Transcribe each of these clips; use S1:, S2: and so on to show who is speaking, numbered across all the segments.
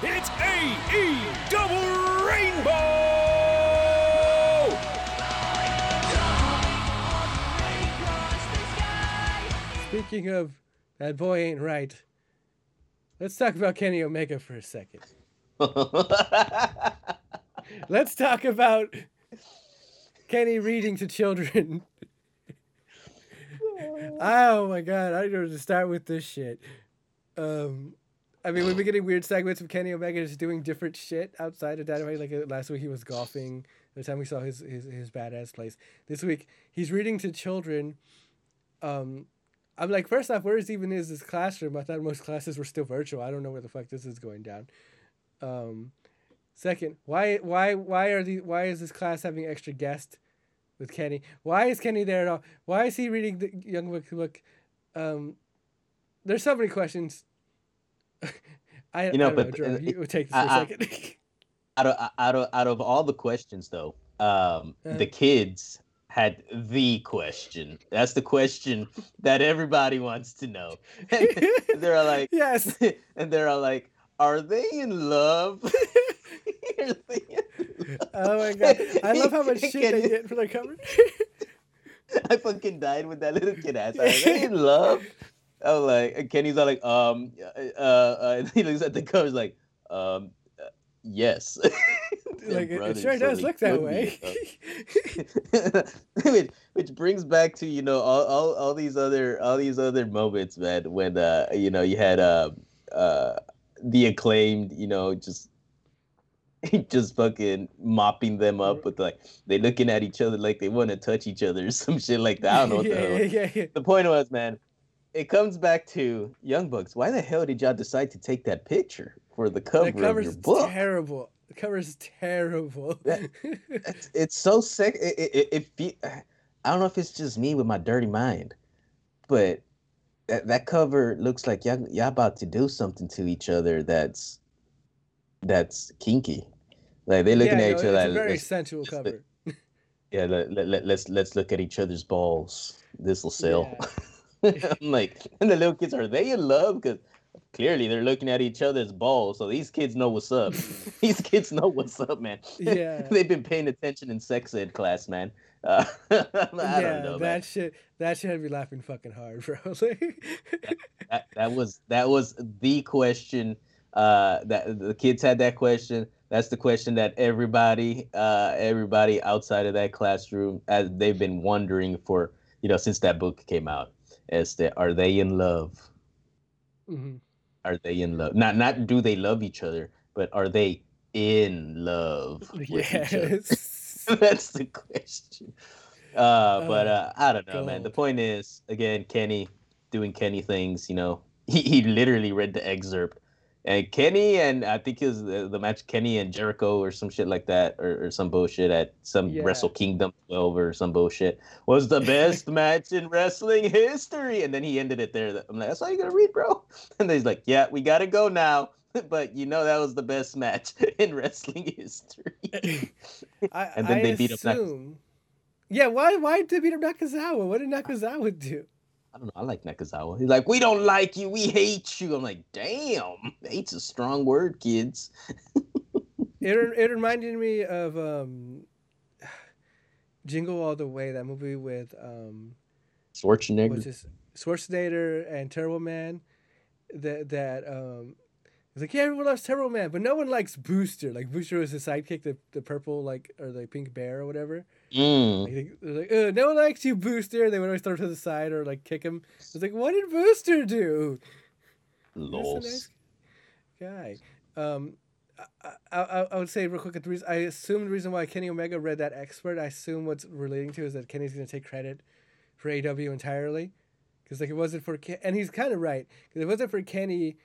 S1: It's AE Double Rainbow!
S2: Speaking of that boy ain't right, let's talk about Kenny Omega for a second. Let's talk about Kenny reading to children. oh my god, I don't know to start with this shit. Um, I mean, we've been getting weird segments of Kenny Omega just doing different shit outside of Dynamite. Like uh, last week, he was golfing. The time we saw his his, his badass place. This week, he's reading to children. Um, I'm like, first off, where is even is this classroom? I thought most classes were still virtual. I don't know where the fuck this is going down. Um, second, why why why are the why is this class having extra guest with Kenny? Why is Kenny there at all? Why is he reading the Young Bucks book? Um, there's so many questions. I
S3: You know,
S2: I know,
S3: but,
S2: Joe,
S3: uh,
S2: you take this
S3: I-
S2: for a second.
S3: out of out of out of all the questions though, um,
S2: Uh-huh.
S3: the kids had the question. That's the question that everybody wants to know. And they're like,
S2: yes.
S3: and they're all like, "Are they in love?" They in love?
S2: Oh my god, I love how much shit they
S3: Kenny-
S2: get for their cover.
S3: I fucking died with that little kid ass. Are they in love? I'm like, and Kenny's all like, um, uh, uh, he looks at the covers like, um, uh, yes.
S2: like it, it sure does look that way.
S3: which, which brings back to you know all, all, all these other all these other moments man when uh you know you had uh uh the acclaimed you know just just fucking mopping them up with like they looking at each other like they want to touch each other or some shit like that. I don't know what the
S2: yeah,
S3: hell.
S2: yeah, yeah.
S3: The point was, man, it comes back to Young Bucks. Why the hell did y'all decide to take that picture for the cover
S2: The
S3: of your
S2: cover's
S3: book?
S2: terrible. The cover's terrible.
S3: That- It's, it's so sick. It, it, it, it fe- I don't know if it's just me with my dirty mind, but that, that cover looks like y'all, y'all about to do something to each other that's that's kinky. Like they're looking
S2: yeah,
S3: at
S2: no,
S3: each
S2: it's
S3: other.
S2: a very
S3: let's-
S2: sensual cover.
S3: yeah, let, let, let, let's let's look at each other's balls. This will sell. I'm like, and the little kids are they in love? Because clearly they're looking at each other's balls. So these kids know what's up. these kids know what's up, man.
S2: Yeah.
S3: They've been paying attention in sex ed class, man. Uh, I
S2: yeah,
S3: don't know,
S2: that
S3: man.
S2: shit. That shit had me laughing fucking hard, bro. Like,
S3: That, that was that was the question. Uh, that the kids had that question. That's the question that everybody, uh, everybody outside of that classroom, as they've been wondering for you know since that book came out. As that are they in love?
S2: mhm.
S3: Are they in love? Not not do they love each other, but are they in love with each other?
S2: yes.
S3: That's the question. Uh, but
S2: Oh,
S3: uh, I don't know, man. The point is, again, Kenny doing Kenny things. You know, he, he literally read the excerpt, and Kenny and I think it was the, the match Kenny and Jericho or some shit like that, or, or some bullshit at some
S2: Yeah.
S3: Wrestle Kingdom 12 or some bullshit was the best match in wrestling history. And then he ended it there. I'm like, that's all you gotta read, bro. And then he's like, yeah, we gotta go now. But you know that was the best match in wrestling history.
S2: I,
S3: And then
S2: I
S3: they beat up Nak-
S2: Yeah, why why did they beat up Nakazawa? What did Nakazawa do?
S3: I don't know. I like Nakazawa. He's like, we don't like you. We hate you. I'm like, damn. Hate's a strong word, kids.
S2: It it reminded me of um, Jingle All the Way, that movie with um,
S3: Schwarzenegger.
S2: Schwarzenegger and Turbo Man. That that um, it's like yeah, everyone loves Turbo Man, but no one likes Booster. Like Booster was the sidekick, the the purple like or the pink bear or whatever.
S3: Mm.
S2: Like, they, like, "Ugh, no one likes you, Booster. They would always throw him to the side or like kick him. It's like, what did Booster do?
S3: Lols.
S2: nice guy. Um, I, I, I- I would say real quick. The reason I assume the reason why Kenny Omega read that expert, I assume what's relating to is that Kenny's going to take credit for AW entirely, because like it wasn't for Ken, and he's kind of right because it wasn't for Kenny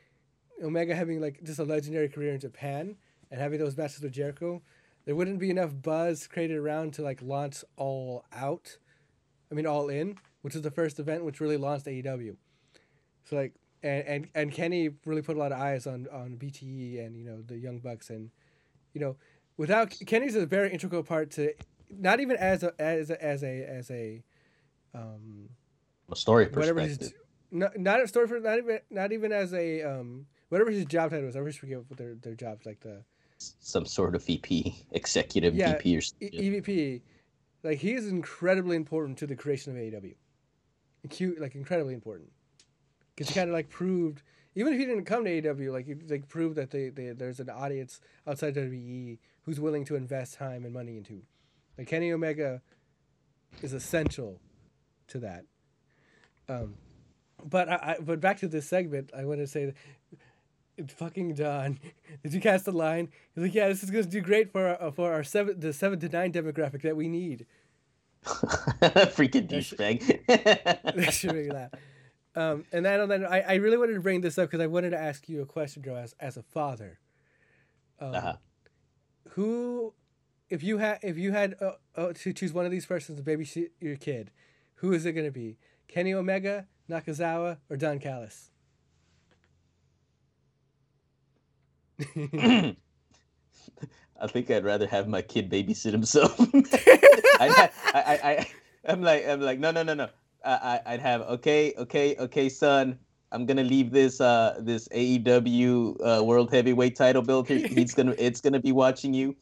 S2: Omega having like just a legendary career in Japan and having those matches with Jericho, there wouldn't be enough buzz created around to like launch all out. I mean, all in, which is the first event which really launched AEW. So like, and and, and Kenny really put a lot of eyes on on BTE and you know the Young Bucks and you know without Kenny's a very integral part to not even as a as a as a as a um
S3: A story
S2: whatever his
S3: perspective.
S2: not not a story for not even not even as a um whatever his job title was. I always forget what their their jobs like the
S3: Some sort of VP, executive
S2: Yeah,
S3: VP or
S2: E-. EVP. Like he is incredibly important to the creation of AEW. Cute, like incredibly important, because he kind of like proved, even if he didn't come to AEW, like he like proved that they, they there's an audience outside WWE who's willing to invest time and money into. Like Kenny Omega is essential to that. Um, but I, I but back to this segment, I want to say fucking Don. Did you cast the line? He's like, yeah, this is going to do great for our, for our seven the seven to nine demographic that we need.
S3: Freaking douchebag.
S2: that should make laugh. Um, and then, then I, I really wanted to bring this up because I wanted to ask you a question, Joe, as, as a father. Um,
S3: Uh-huh.
S2: Who, if you had if you had uh, uh, to choose one of these persons to babysit your kid, who is it going to be? Kenny Omega, Nakazawa, or Don Callis?
S3: I think I'd rather have my kid babysit himself. I, I, I, I'm like, I'm like, no, no, no, no. I, I, I'd have, okay, okay, okay, son. I'm gonna leave this, uh, this AEW uh, World Heavyweight Title belt here. He's gonna, it's gonna be watching you.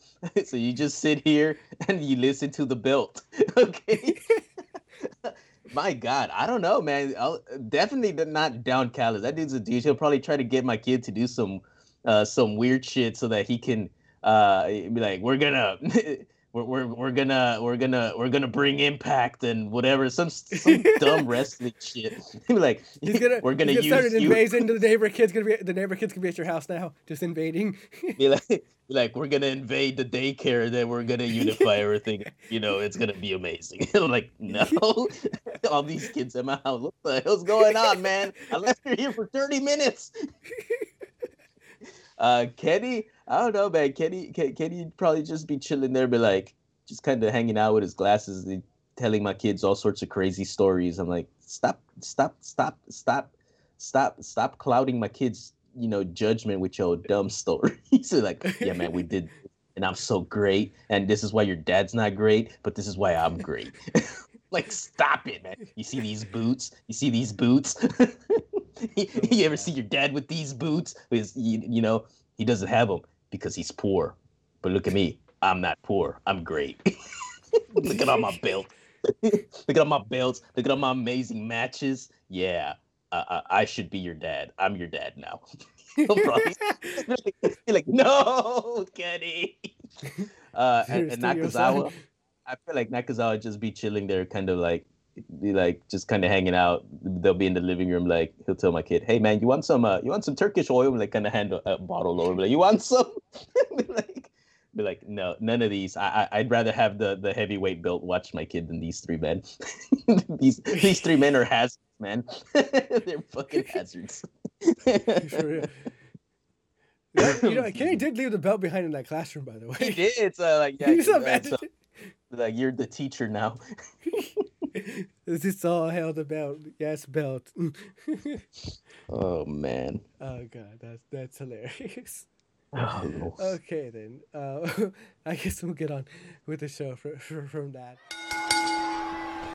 S3: so you just sit here and you listen to the belt, okay? My God, I don't know, man. I'll, definitely not Don Callis. That dude's a douche. He'll probably try to get my kid to do some, uh, some weird shit so that he can uh be like we're gonna we're, we're, we're gonna we're gonna we're gonna bring impact and whatever some some dumb wrestling shit Be like
S2: He's gonna
S3: we're gonna
S2: he's
S3: use
S2: start invasion. The neighbor kid's gonna be the neighbor kid's gonna be at your house now, just invading.
S3: be like, be like we're gonna invade the daycare then we're gonna unify everything you know it's gonna be amazing I'm like no all these kids in my house what the hell's going on man I left you here for 30 minutes uh Kenny I don't know man. Kenny Ken, Kenny probably just be chilling there but like just kind of hanging out with his glasses and telling my kids all sorts of crazy stories. I'm like stop stop stop stop stop stop clouding my kids you know judgment with your dumb stories. So like yeah man we did and i'm so great and this is why your dad's not great but this is why i'm great. Like stop it man. You see these boots? You see these boots you ever see your dad with these boots Because you, you know he doesn't have them because he's poor but look at me i'm not poor i'm great look at all my belts look at all my belts look at all my amazing matches yeah uh, uh, I should be your dad. I'm your dad now. Be like, no, Kenny. Uh, and, and. Nakazawa, I feel like Nakazawa would just be chilling there, kind of like, like just kind of hanging out. They'll be in the living room, like he'll tell my kid, "Hey man, you want some? Uh, you want some Turkish oil?" Like kind of hand a, a bottle over, be like, "You want some?" be like, be like, "No, none of these. I, I I'd rather have the the heavyweight belt watch my kid than these three men. these these three men are hazards, man. They're fucking hazards."
S2: For real. Yeah, you know, Kenny did leave the belt behind in that classroom, by the way.
S3: He did. Uh, like yeah,
S2: He's
S3: yeah,
S2: a
S3: so, like you're the teacher now.
S2: This is all held about. Yes, belt.
S3: Oh man.
S2: oh god, that's that's hilarious.
S3: Oh.
S2: Okay then, uh, I guess we'll get on with the show fr- fr- from that.